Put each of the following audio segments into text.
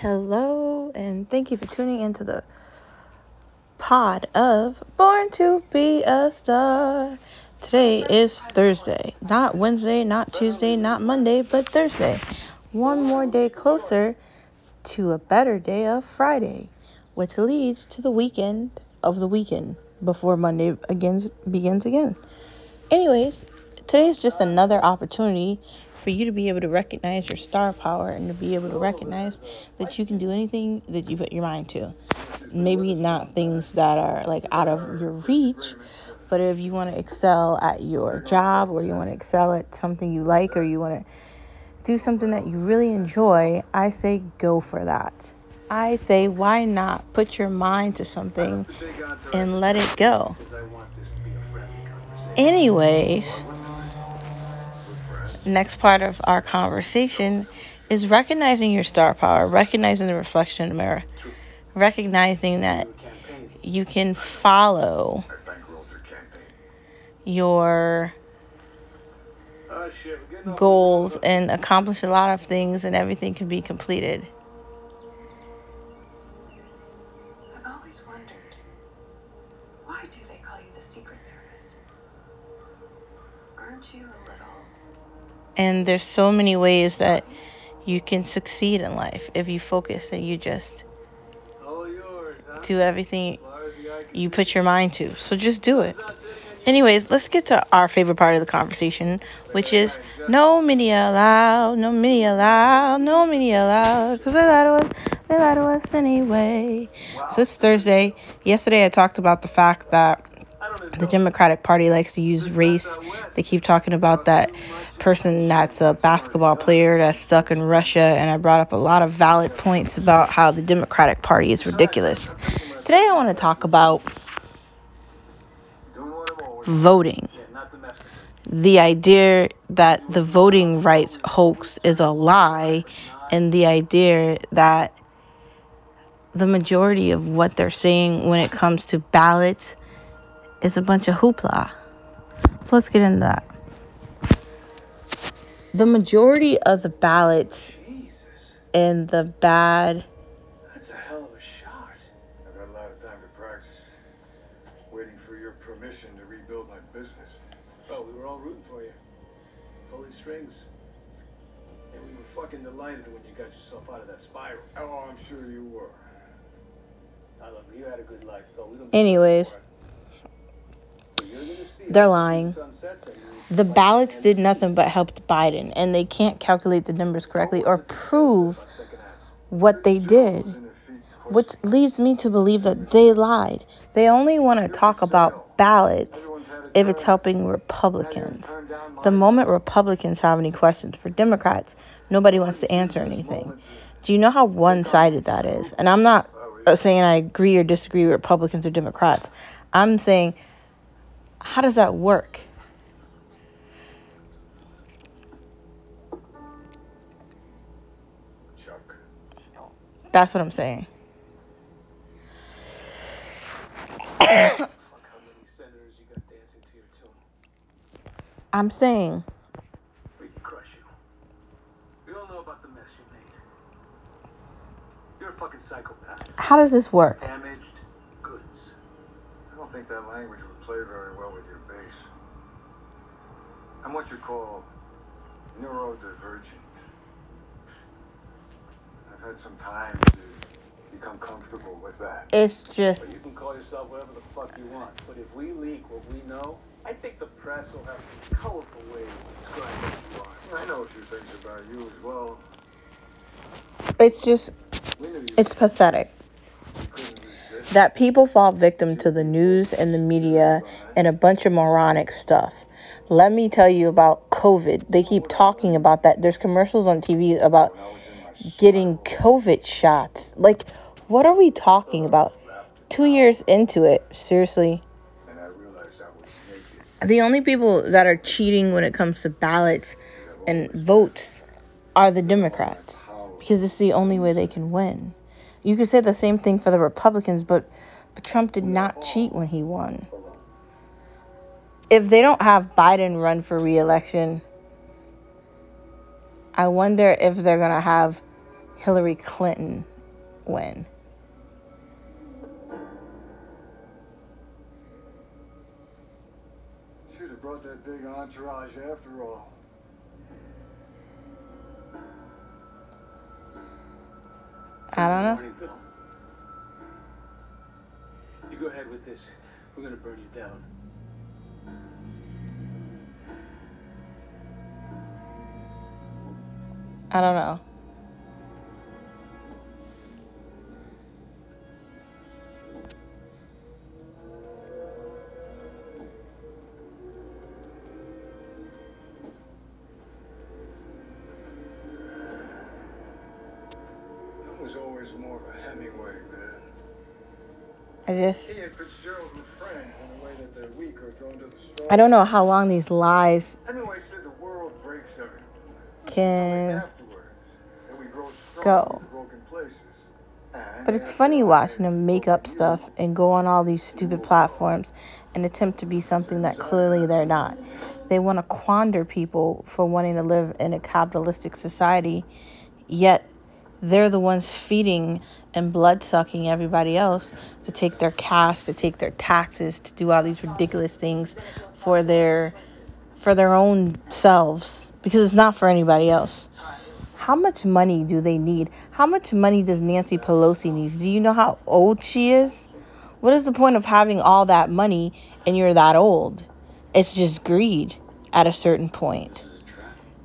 Hello, and thank you for tuning into the pod of Born to Be a Star. Today is Thursday, not Wednesday, not Tuesday, not Monday, but Thursday. One more day closer to a better day of Friday, which leads to the weekend of the weekend before Monday again begins again. Anyways, today is just another opportunity for you to be able to recognize your star power and to be able to recognize that you can do anything that you put your mind to. Maybe not things that are like out of your reach, but if you want to excel at your job or you want to excel at something you like or you want to do something that you really enjoy, I say go for that. I say why not put your mind to something and let it go. Anyways, next part of our conversation is recognizing your star power, recognizing the reflection in the mirror, recognizing that you can follow your goals and accomplish a lot of things and everything can be completed. And there's so many ways that you can succeed in life if you focus and you just do everything you put your mind to. So just do it. Anyways, let's get to our favorite part of the conversation, which is no media allowed, no media allowed, no media allowed, because they lie to us, they lie to us anyway. So it's Thursday. Yesterday I talked about the fact that the Democratic Party likes to use race. They keep talking about that person that's a basketball player that's stuck in Russia, and I brought up a lot of valid points about how the Democratic Party is ridiculous. Today I want to talk about voting. The idea that the voting rights hoax is a lie, and the idea that the majority of what they're saying when it comes to ballots is a bunch of hoopla. So let's get into that. The majority of the ballots Jesus, and the bad that's a hell of a shot. I've had a lot of time to practice. Waiting for your permission to rebuild my business. Oh, we were all rooting for you. Pulling strings. And we were fucking delighted when you got yourself out of that spiral. Oh, I'm sure you were. I they're lying. the ballots did nothing but helped Biden, and they can't calculate the numbers correctly or prove what they did. Which leads me to believe that they lied. They only want to talk about ballots if it's helping Republicans. The moment Republicans have any questions for Democrats, nobody wants to answer anything. Do you know how one sided that is? And I'm not uh, saying I agree or disagree with Republicans or Democrats. I'm saying, how does that work? Chuck. That's what I'm saying. Fuck how many senators you got dancing to your tune. I'm saying, We can crush you. We all know about the mess you made. You're a fucking psychopath. how does this work? Damaged goods. I don't think that language would play very well with your base. I'm what you call neurodivergent. I've had some time to become comfortable with that. It's just But you can call yourself whatever the fuck you want. But if we leak what we know, I think the press will have some colorful ways to describe what you are. I know a few things about you as well. it's just We knew you it's pathetic that people fall victim to the news and the media and a bunch of moronic stuff. Let me tell you about COVID. They keep talking about that. There's commercials on TV about getting COVID shots. Like, what are we talking about? Two years into it, seriously. The only people that are cheating when it comes to ballots and votes are the Democrats because it's the only way they can win. You could say the same thing for the Republicans, but, but Trump did not cheat when he won. If they don't have Biden run for re election, I wonder if they're going to have Hillary Clinton win. Should have brought that big entourage after all. I don't know. Morning, You go ahead with this. We're gonna burn you down. Or drawn to the strong. I don't know how long these lies Hemingway said the world breaks everyone. can Afterwards, and we grow strong go. But it's funny watching them make up stuff and go on all these stupid platforms and attempt to be something that clearly they're not. They want to quander people for wanting to live in a capitalistic society, yet they're the ones feeding and blood sucking everybody else to take their cash, to take their taxes, to do all these ridiculous things for their for their own selves because it's not for anybody else. How much money do they need? How much money does Nancy Pelosi need? Do you know how old she is? What is the point of having all that money and you're that old? It's just greed at a certain point.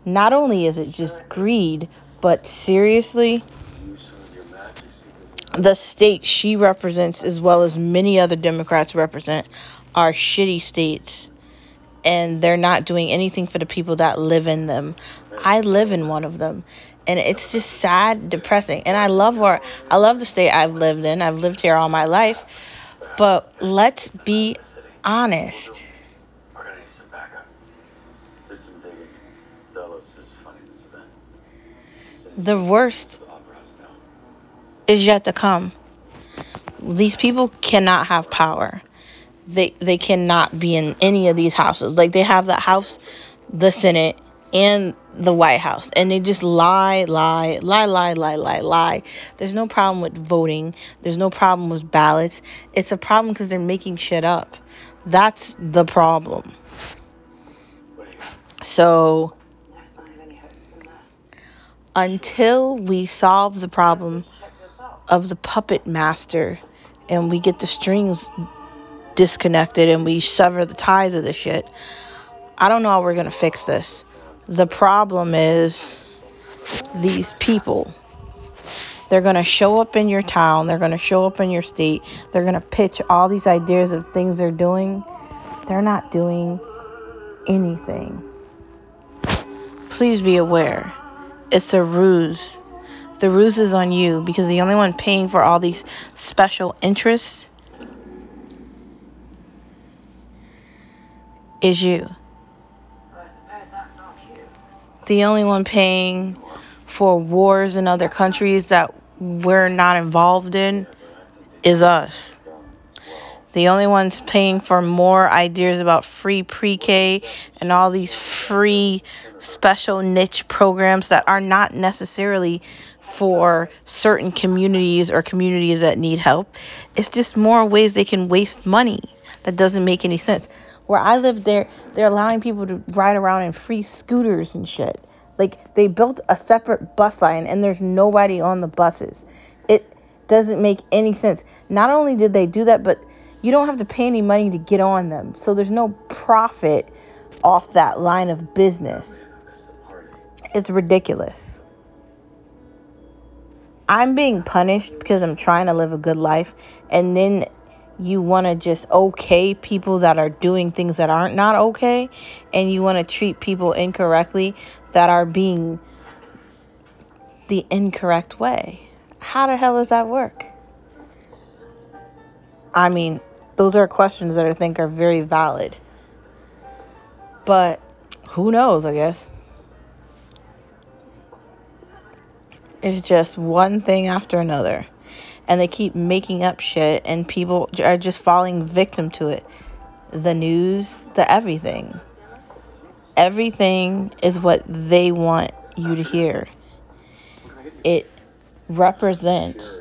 Not only is it just greed, but seriously, the state she represents, as well as many other Democrats represent, are shitty states. And they're not doing anything for the people that live in them. I live in one of them. And it's just sad, depressing. And I love where I love the state I've lived in. I've lived here all my life. But let's be honest. We're gonna need some backup. Did some digging. Delos is funding this event. Sending The worst to the Opera House now. is yet to come. These people cannot have power. They they cannot be in any of these houses. Like they have the House, the Senate, and the White House, and they just lie, lie, lie, lie, lie, lie, lie. There's no problem with voting. There's no problem with ballots. It's a problem because they're making shit up. That's the problem. So until we solve the problem of the puppet master and we get the strings disconnected and we sever the ties of the shit, I don't know how we're gonna fix this. The problem is these people. They're gonna show up in your town, they're gonna show up in your state, they're gonna pitch all these ideas of things they're doing. They're not doing anything. Please be aware. It's a ruse. The ruse is on you because the only one paying for all these special interests is you. The only one paying for wars in other countries that we're not involved in is us. The only ones paying for more ideas about free pre K and all these free special niche programs that are not necessarily for certain communities or communities that need help. It's just more ways they can waste money that doesn't make any sense. Where I live there, they're allowing people to ride around in free scooters and shit. Like they built a separate bus line and there's nobody on the buses. It doesn't make any sense. Not only did they do that, but you don't have to pay any money to get on them. So there's no profit off that line of business. It's ridiculous. I'm being punished because I'm trying to live a good life, and then you want to just okay people that are doing things that aren't not okay, and you want to treat people incorrectly that are being the incorrect way. How the hell does that work? I mean, those are questions that I think are very valid. But who knows, I guess. It's just one thing after another. And they keep making up shit, and people are just falling victim to it. The news, the everything. Everything is what they want you to hear. It represents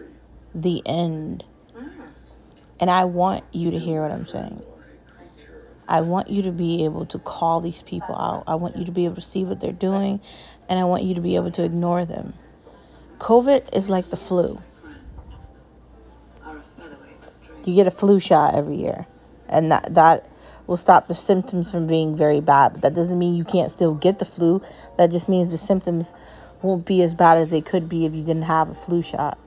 the end. And I want you to hear what I'm saying. I want you to be able to call these people out. I want you to be able to see what they're doing, and I want you to be able to ignore them. COVID is like the flu. You get a flu shot every year, and that that will stop the symptoms from being very bad. But that doesn't mean you can't still get the flu. That just means the symptoms won't be as bad as they could be if you didn't have a flu shot.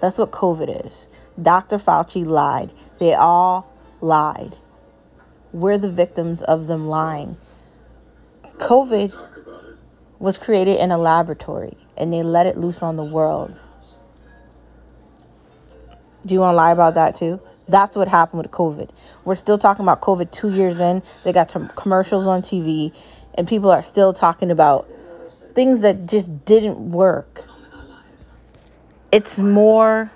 That's what COVID is. Dr. Fauci lied. They all lied. We're the victims of them lying. COVID was created in a laboratory and they let it loose on the world. Do you want to lie about that too? That's what happened with COVID. We're still talking about COVID two years in. They got some commercials on TV, and people are still talking about things that just didn't work. It's more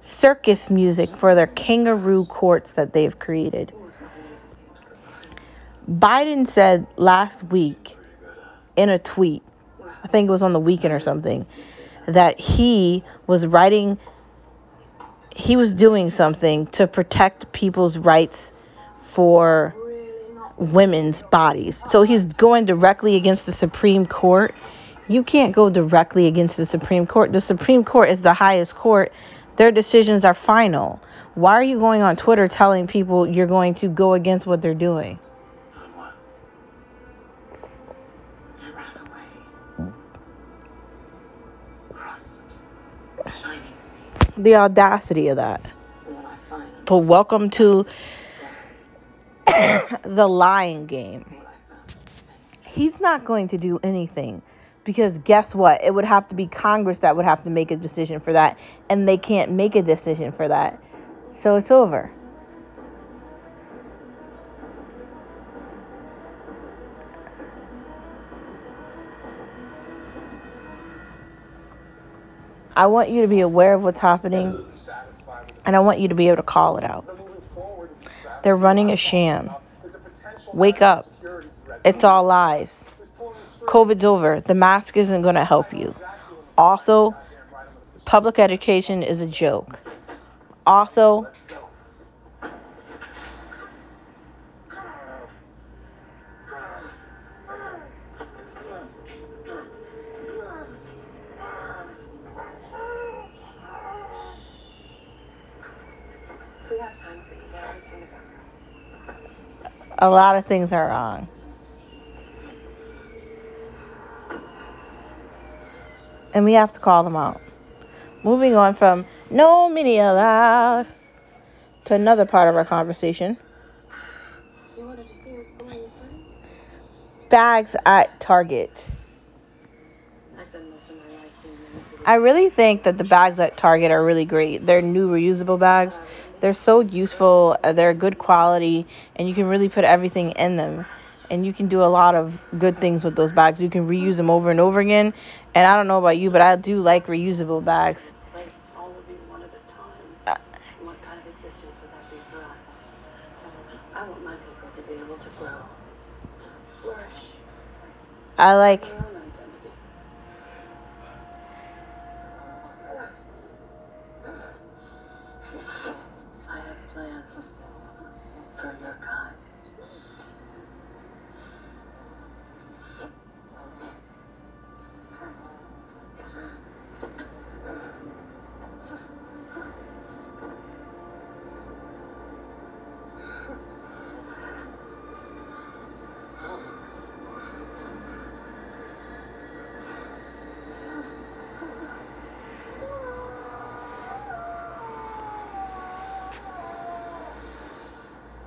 circus music for their kangaroo courts that they've created. Biden said last week in a tweet, I think it was on the weekend or something, that he was writing, he was doing something to protect people's rights for women's bodies. So he's going directly against the Supreme Court. You can't go directly against the Supreme Court. The Supreme Court is the highest court. Their decisions are final. Why are you going on Twitter telling people you're going to go against what they're doing? The audacity of that. But welcome to the lying game. He's not going to do anything because guess what? It would have to be Congress that would have to make a decision for that, and they can't make a decision for that. So it's over. I want you to be aware of what's happening, and I want you to be able to call it out. They're running a sham. Wake up. It's all lies. COVID's over. The mask isn't going to help you. Also, public education is a joke. Also, we have time for you guys. You know. A lot of things are wrong. And we have to call them out. Moving on from no media allowed to another part of our conversation. Bags at Target. I really think that the bags at Target are really great. They're new reusable bags. They're so useful, uh, they're good quality, and you can really put everything in them. And you can do a lot of good things with those bags. You can reuse them over and over again. And I don't know about you, but I do like reusable bags. I want my people to be able to grow, flourish, I like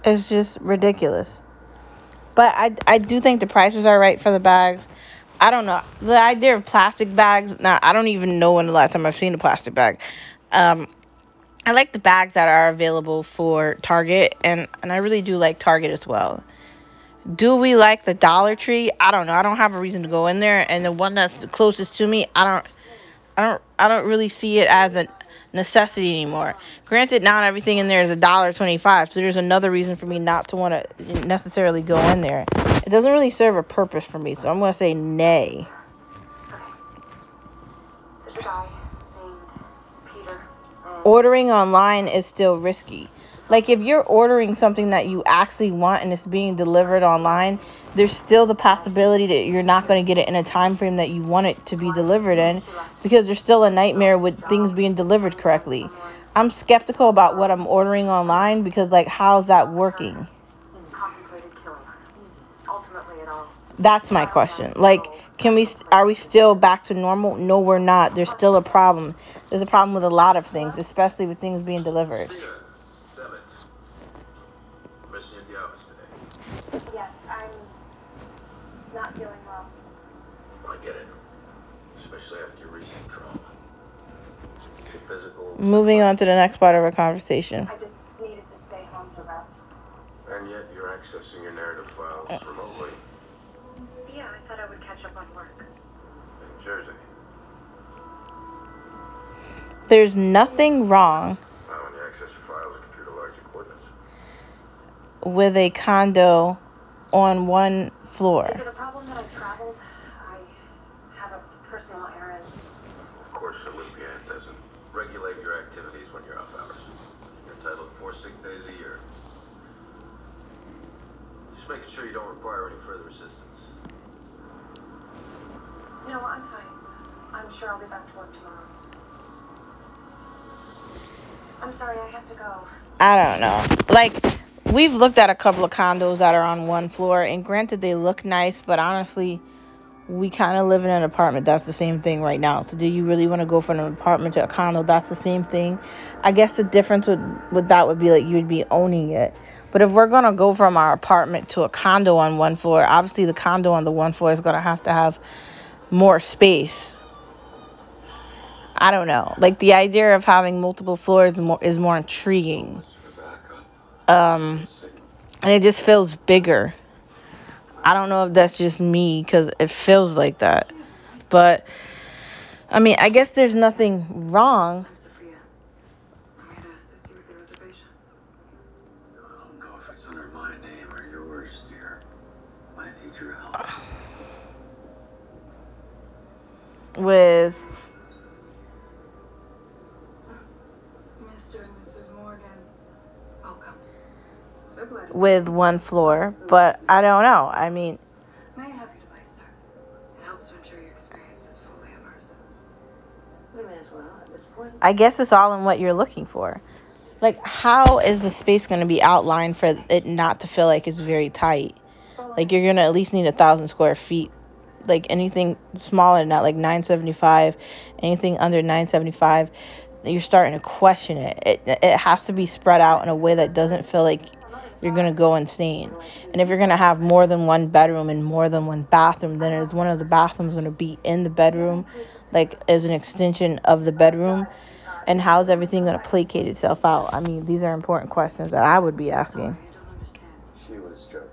it's just ridiculous. But I, I do think the prices are right for the bags. I don't know. The idea of plastic bags, now I don't even know when the last time I've seen a plastic bag. Um, I like the bags that are available for Target, and, and I really do like Target as well. Do we like the Dollar Tree? I don't know. I don't have a reason to go in there, and the one that's the closest to me, I don't, I don't, I don't really see it as a necessity anymore. Granted, not everything in there is a dollar twenty-five, so there's another reason for me not to want to necessarily go in there. It doesn't really serve a purpose for me, so I'm gonna say nay. Ordering online is still risky. Like if you're ordering something that you actually want and it's being delivered online, there's still the possibility that you're not going to get it in a time frame that you want it to be delivered in because there's still a nightmare with things being delivered correctly. I'm skeptical about what I'm ordering online because like how's that working? That's my question. Like, can we? Are we still back to normal? No, we're not. There's still a problem. There's a problem with a lot of things, especially with things being delivered. Not feeling well. I get it. Especially after your recent trauma. Your physical. Moving on to the next part of our conversation. I just needed to stay home to rest. And yet you're accessing your narrative files uh. remotely Yeah, I thought I would catch up on work. in Jersey. There's nothing wrong Not when you access your files and computer large coordinates. with a condo on one floor. Is it a problem that I traveled? I have a personal errand. Of course it would be. It doesn't regulate your activities when you're off hours. You're entitled to four sick days a year. Just making sure you don't require any further assistance. No, I'm fine. I'm sure I'll be back to work tomorrow. I'm sorry, I have to go. I don't know. Like, we've looked at a couple of condos that are on one floor, and granted, they look nice, but honestly, we kind of live in an apartment that's the same thing right now. So, do you really want to go from an apartment to a condo that's the same thing? I guess the difference with, with that would be like you'd be owning it. But if we're going to go from our apartment to a condo on one floor, obviously the condo on the one floor is going to have to have more space. I don't know. Like the idea of having multiple floors is more, is more intriguing. Um, and it just feels bigger. I don't know if that's just me because it feels like that. But I mean, I guess there's nothing wrong. I'm Sophia. I'm here to assist you with the reservation. I don't know if it's under my name or yours, dear. I need your help. With Mr. and Mrs. Morgan. Welcome. So glad you with one floor, but I don't know. I mean, May I have your device, sir? It helps to ensure your experience is fully immersive. We may as well at this point. I guess it's all in what you're looking for. Like, how is the space going to be outlined for it not to feel like it's very tight? Like, you're going to at least need a thousand square feet. Like, anything smaller than that, like 975, anything under 975, you're starting to question it. It, it has to be spread out in a way that doesn't feel like you're going to go insane. And if you're going to have more than one bedroom and more than one bathroom, then is one of the bathrooms going to be in the bedroom, like as an extension of the bedroom? And how's everything going to placate itself out? I mean, these are important questions that I would be asking. I don't understand. She was joking.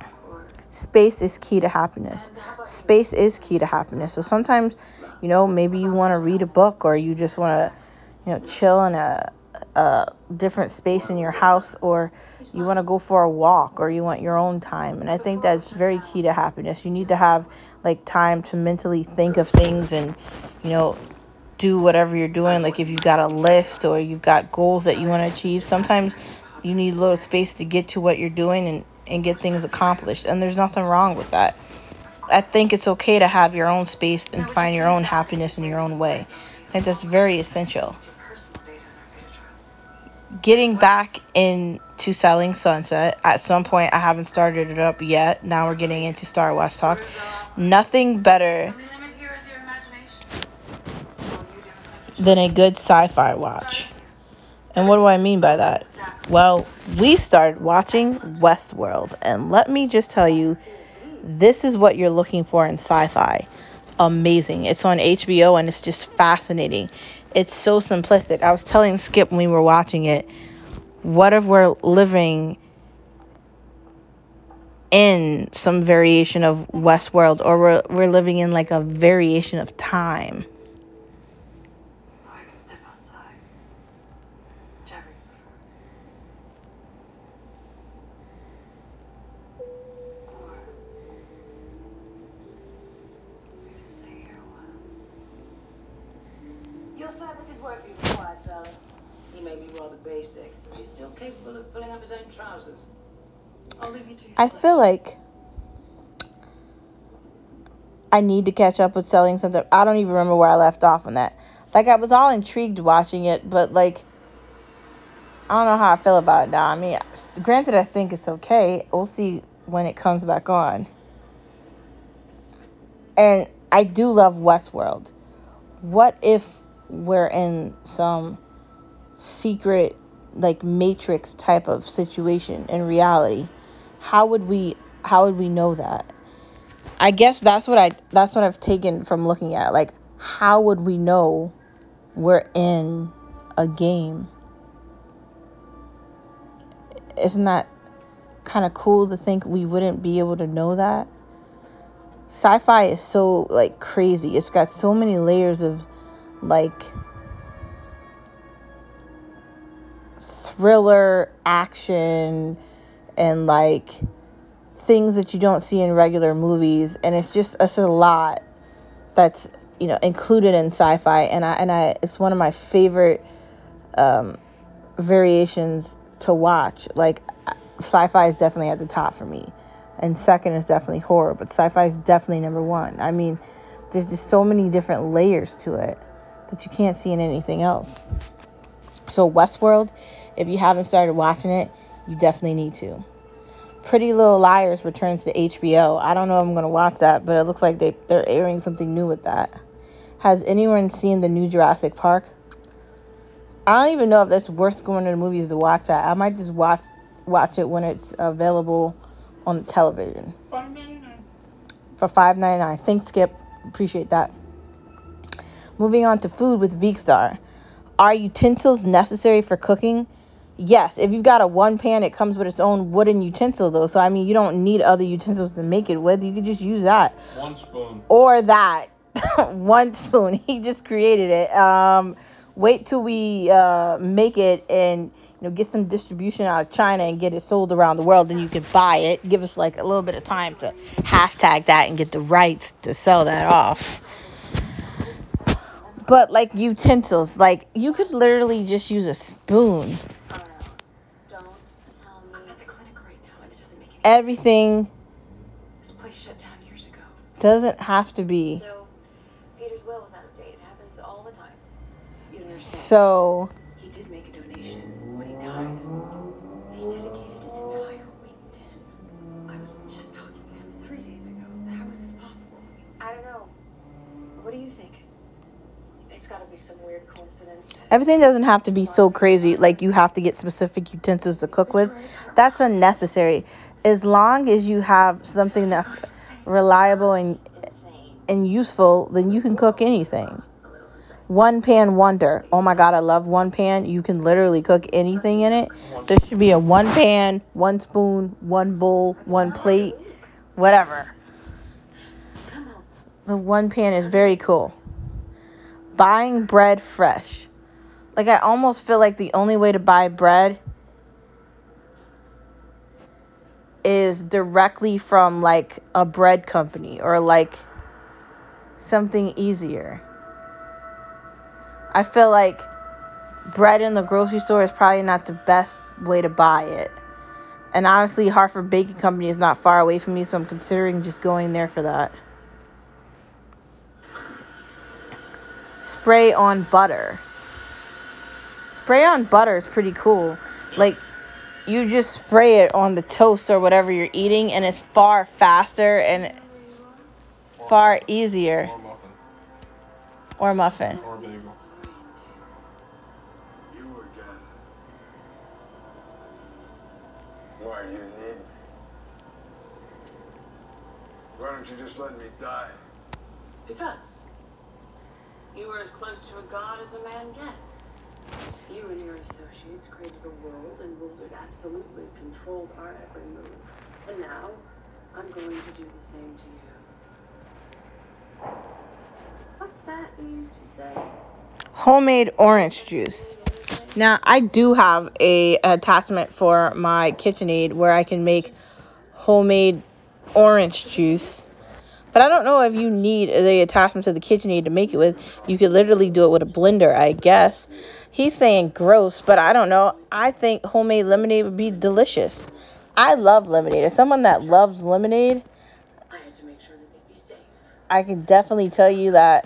Of course. Space is key to happiness. Space is key to happiness. So sometimes, you know, maybe you want to read a book or you just want to, you know, chill in a, a different space in your house or you want to go for a walk or you want your own time. And I think that's very key to happiness. You need to have like time to mentally think of things and, you know, do whatever you're doing. Like if you've got a list or you've got goals that you want to achieve, sometimes you need a little space to get to what you're doing and, and get things accomplished. And there's nothing wrong with that. I think it's okay to have your own space and find your own happiness in your own way. I think that's very essential. Getting back into selling Sunset, at some point I haven't started it up yet. Now we're getting into Star Wars talk. Nothing better than a good sci-fi watch. And what do I mean by that? Well, we started watching Westworld, and let me just tell you, this is what you're looking for in sci-fi. Amazing. It's on HBO and it's just fascinating. It's so simplistic. I was telling Skip when we were watching it, what if we're living in some variation of Westworld or we're, we're living in like a variation of time? Or I can step outside. Whichever you prefer. Or we can stay here a while. Your service is worth your quiet, fella. He may be rather basic, but he's still capable of pulling up his own trousers. I'll leave you to your I feel like I need to catch up with selling something. I don't even remember where I left off on that. Like I was all intrigued watching it, but like I don't know how I feel about it now. I mean, granted, I think it's okay. We'll see when it comes back on. And I do love Westworld. What if we're in some secret, like Matrix type of situation in reality? How would we? How would we know that? I guess that's what I. That's what I've taken from looking at. it. Like, how would we know we're in a game? Isn't that kind of cool to think we wouldn't be able to know that? Sci-fi is so like crazy. It's got so many layers of like thriller action and like things that you don't see in regular movies and it's just it's a lot that's you know included in sci-fi and I and I it's one of my favorite um variations to watch. Like sci-fi is definitely at the top for me and second is definitely horror but sci-fi is definitely number one. I mean there's just so many different layers to it that you can't see in anything else. So westworld if you haven't started watching it you definitely need to pretty little liars returns to hbo i don't know if i'm going to watch that but it looks like they, they're airing something new with that has anyone seen the new jurassic park I don't even know if that's worth going to the movies to watch that. I might just watch watch it when it's available on television for five ninety nine. Thanks, Skip. Appreciate that. Moving on to food with Veekstar. Are utensils necessary for cooking? Yes. If you've got a one pan, it comes with its own wooden utensil though. So I mean, you don't need other utensils to make it with. You could just use that One spoon. or that one spoon he just created it um wait till we uh make it and you know get some distribution out of china and get it sold around the world then you can buy it give us like a little bit of time to hashtag that and get the rights to sell that off but like utensils like you could literally just use a spoon Uh, don't tell me. I'm at the clinic right now, and it doesn't make any everything This place shut down years ago. doesn't have to be So, Peter's will was out of date. It happens all the time. You understand. so He did make a donation when he died. He dedicated an entire week to him. I was just talking to him three days ago. How is this possible? I don't know. What do you think? It's gotta be some weird coincidence. everything doesn't have to be so crazy like you have to get specific utensils to cook with that's unnecessary as long as you have something that's reliable and and useful then you can cook anything. One pan wonder. Oh my god i love one pan. You can literally cook anything in it. There should be a one pan one spoon one bowl one plate whatever. The one pan is very cool. Buying bread fresh. Like i almost feel like the only way to buy bread is directly from like a bread company or like something easier. I feel like bread in the grocery store is probably not the best way to buy it. And honestly hartford baking company is not far away from me so i'm considering just going there for that. Spray on butter. Spray on butter is pretty cool. Like you just spray it on the toast or whatever you're eating and it's far faster and Or far muffin. easier Or muffin. or muffin Or bagel. You again. Why, you need? Why don't you just let me die? Because you were as close to a god as a man gets. You and your associates created a world and ruled it absolutely, controlled our every move. And now, I'm going to do the same to you. What's that you used to say? homemade orange juice now i do have a attachment for my kitchenaid where i can make homemade orange juice But I don't know if you need the attachment to the KitchenAid to make it with. You could literally do it with a blender, I guess. He's saying gross, but I don't know. I think homemade lemonade would be delicious. I love lemonade. As someone that loves lemonade, I had to make sure that they'd be safe. I can definitely tell you that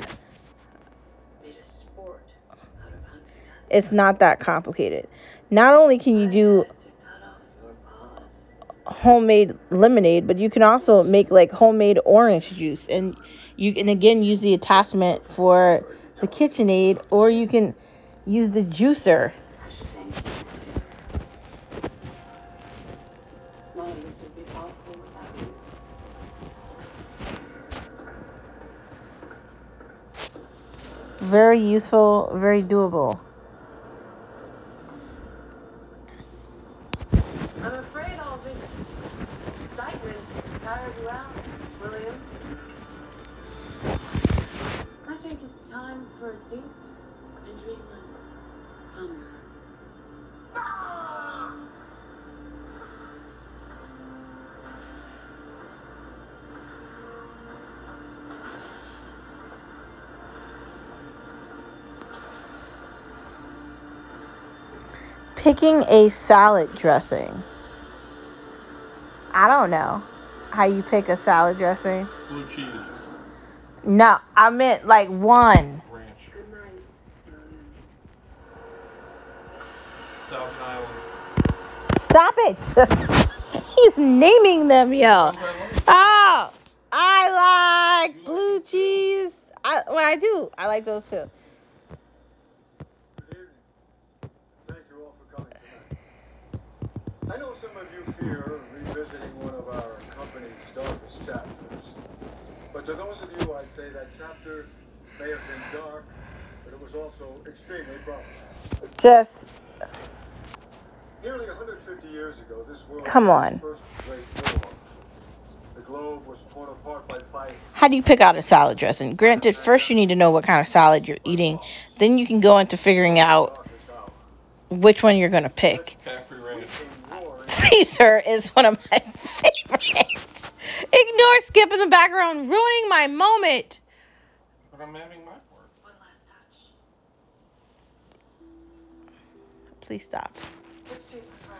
Made a sport out of hunting us. it's not that complicated. Not only can you do I had to cut off your paws. homemade lemonade, but you can also make like homemade orange juice and you can again use the attachment for the KitchenAid or you can use the juicer. Very useful, very doable. I'm afraid all this excitement has tired you out, William. I think it's time for a deep Picking a salad dressing. I don't know how you pick a salad dressing. Blue cheese, No, I meant like one. ranch, Good night, William. Thousand Island. Stop it. He's naming them, yo. Oh, I like blue cheese. I, well, I do. I like those too. Good evening. Thank you all for coming tonight. I know some of you fear revisiting one of our company's darkest chapters. But to those of you, I'd say that chapter may have been dark, but it was also extremely promising. Just Nearly 150 years ago, this world Come had on. its first great war. The globe was torn apart by fighting. how do you pick out a salad dressing? Granted, first you need to know what kind of salad you're eating. Then you can go into figuring out which one you're going to pick. Factory ranch. Came roaring Caesar is one of my favorites. Ignore Skip in the background, ruining my moment. But I'm having my part. One last touch. Please stop. Which do you prefer?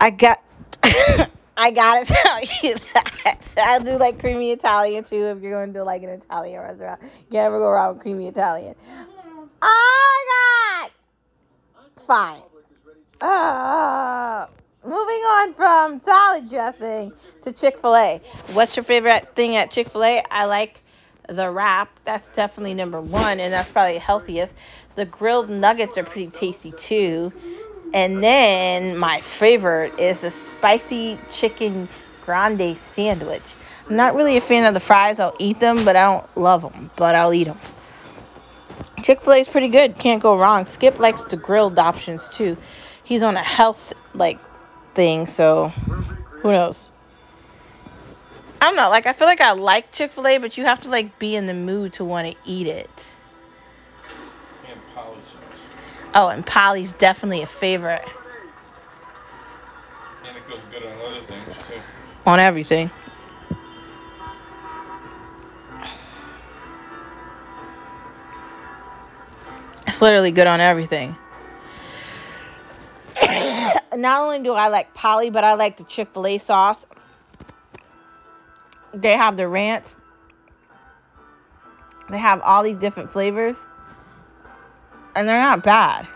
I got. I gotta tell you that I do like creamy Italian too. If you're going to like an Italian restaurant, you can never go wrong with creamy Italian. Oh my god! Fine. Uh, moving on from salad dressing to Chick Fil A. What's your favorite thing at Chick Fil A? I like the wrap. That's definitely number one, and that's probably the healthiest. The grilled nuggets are pretty tasty too. And then my favorite is the spicy chicken grande sandwich. I'm not really a fan of the fries. I'll eat them, but I don't love them. But I'll eat them. Chick Fil A is pretty good. Can't go wrong. Skip likes the grilled options too. He's on a health like thing, so who knows? I don't know. Like I feel like I like Chick Fil A, but you have to like be in the mood to want to eat it. And sauce. Oh, and Polly's definitely a favorite And it goes good on other things too. on everything. It's literally good on everything. Not only do I like Polly, but I like the Chick fil A sauce. They have the ranch. They have all these different flavors. And they're not bad.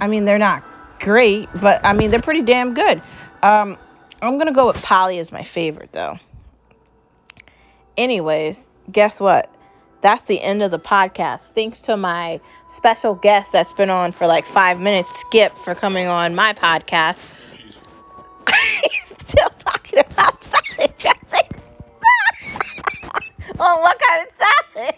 I mean, they're not great, but I mean, they're pretty damn good. Um, I'm to go with Polly as my favorite, though. Anyways, guess what? That's the end of the podcast. Thanks to my special guest that's been on for like five minutes, Skip, for coming on my podcast. He's still talking about salad dressing. oh, what kind of salad?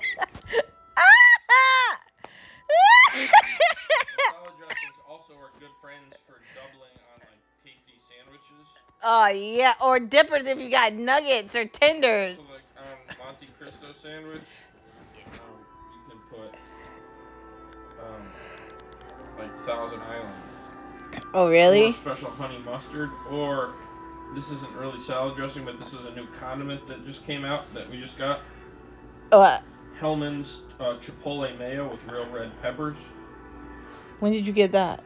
Good friends for doubling on tasty sandwiches. oh yeah, or dippers if you got nuggets or tenders. So like on Monte Cristo sandwich, um, like Thousand Island Oh or really? special honey mustard or this isn't really salad dressing, but this is a new condiment that just came out that we just got. What? Hellmann's uh, Chipotle mayo with real red peppers When did you get that?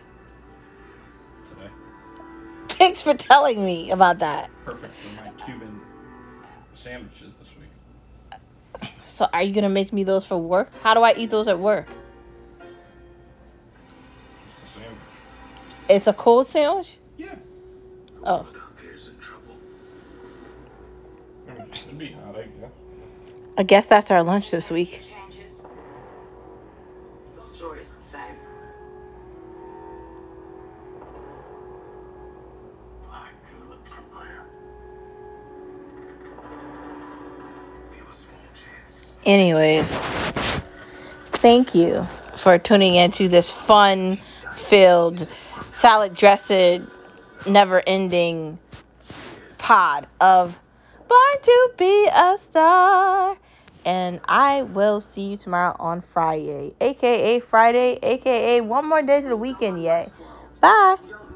today. Thanks for telling me about that. Perfect for my Cuban sandwiches this week. So are you gonna make me those for work? How do I eat those at work? It's a cold sandwich? Yeah. Oh. There's in trouble. I it'd be hot, I guess. I guess that's our lunch this week. Changes. The story's the same. I could look from there. We have a small chance. Anyways, thank you for tuning into this fun filled, salad dressed, never ending pod of Born to Be a Star. And I will see you tomorrow on Friday, aka Friday, aka one more day to the weekend, yay. Bye.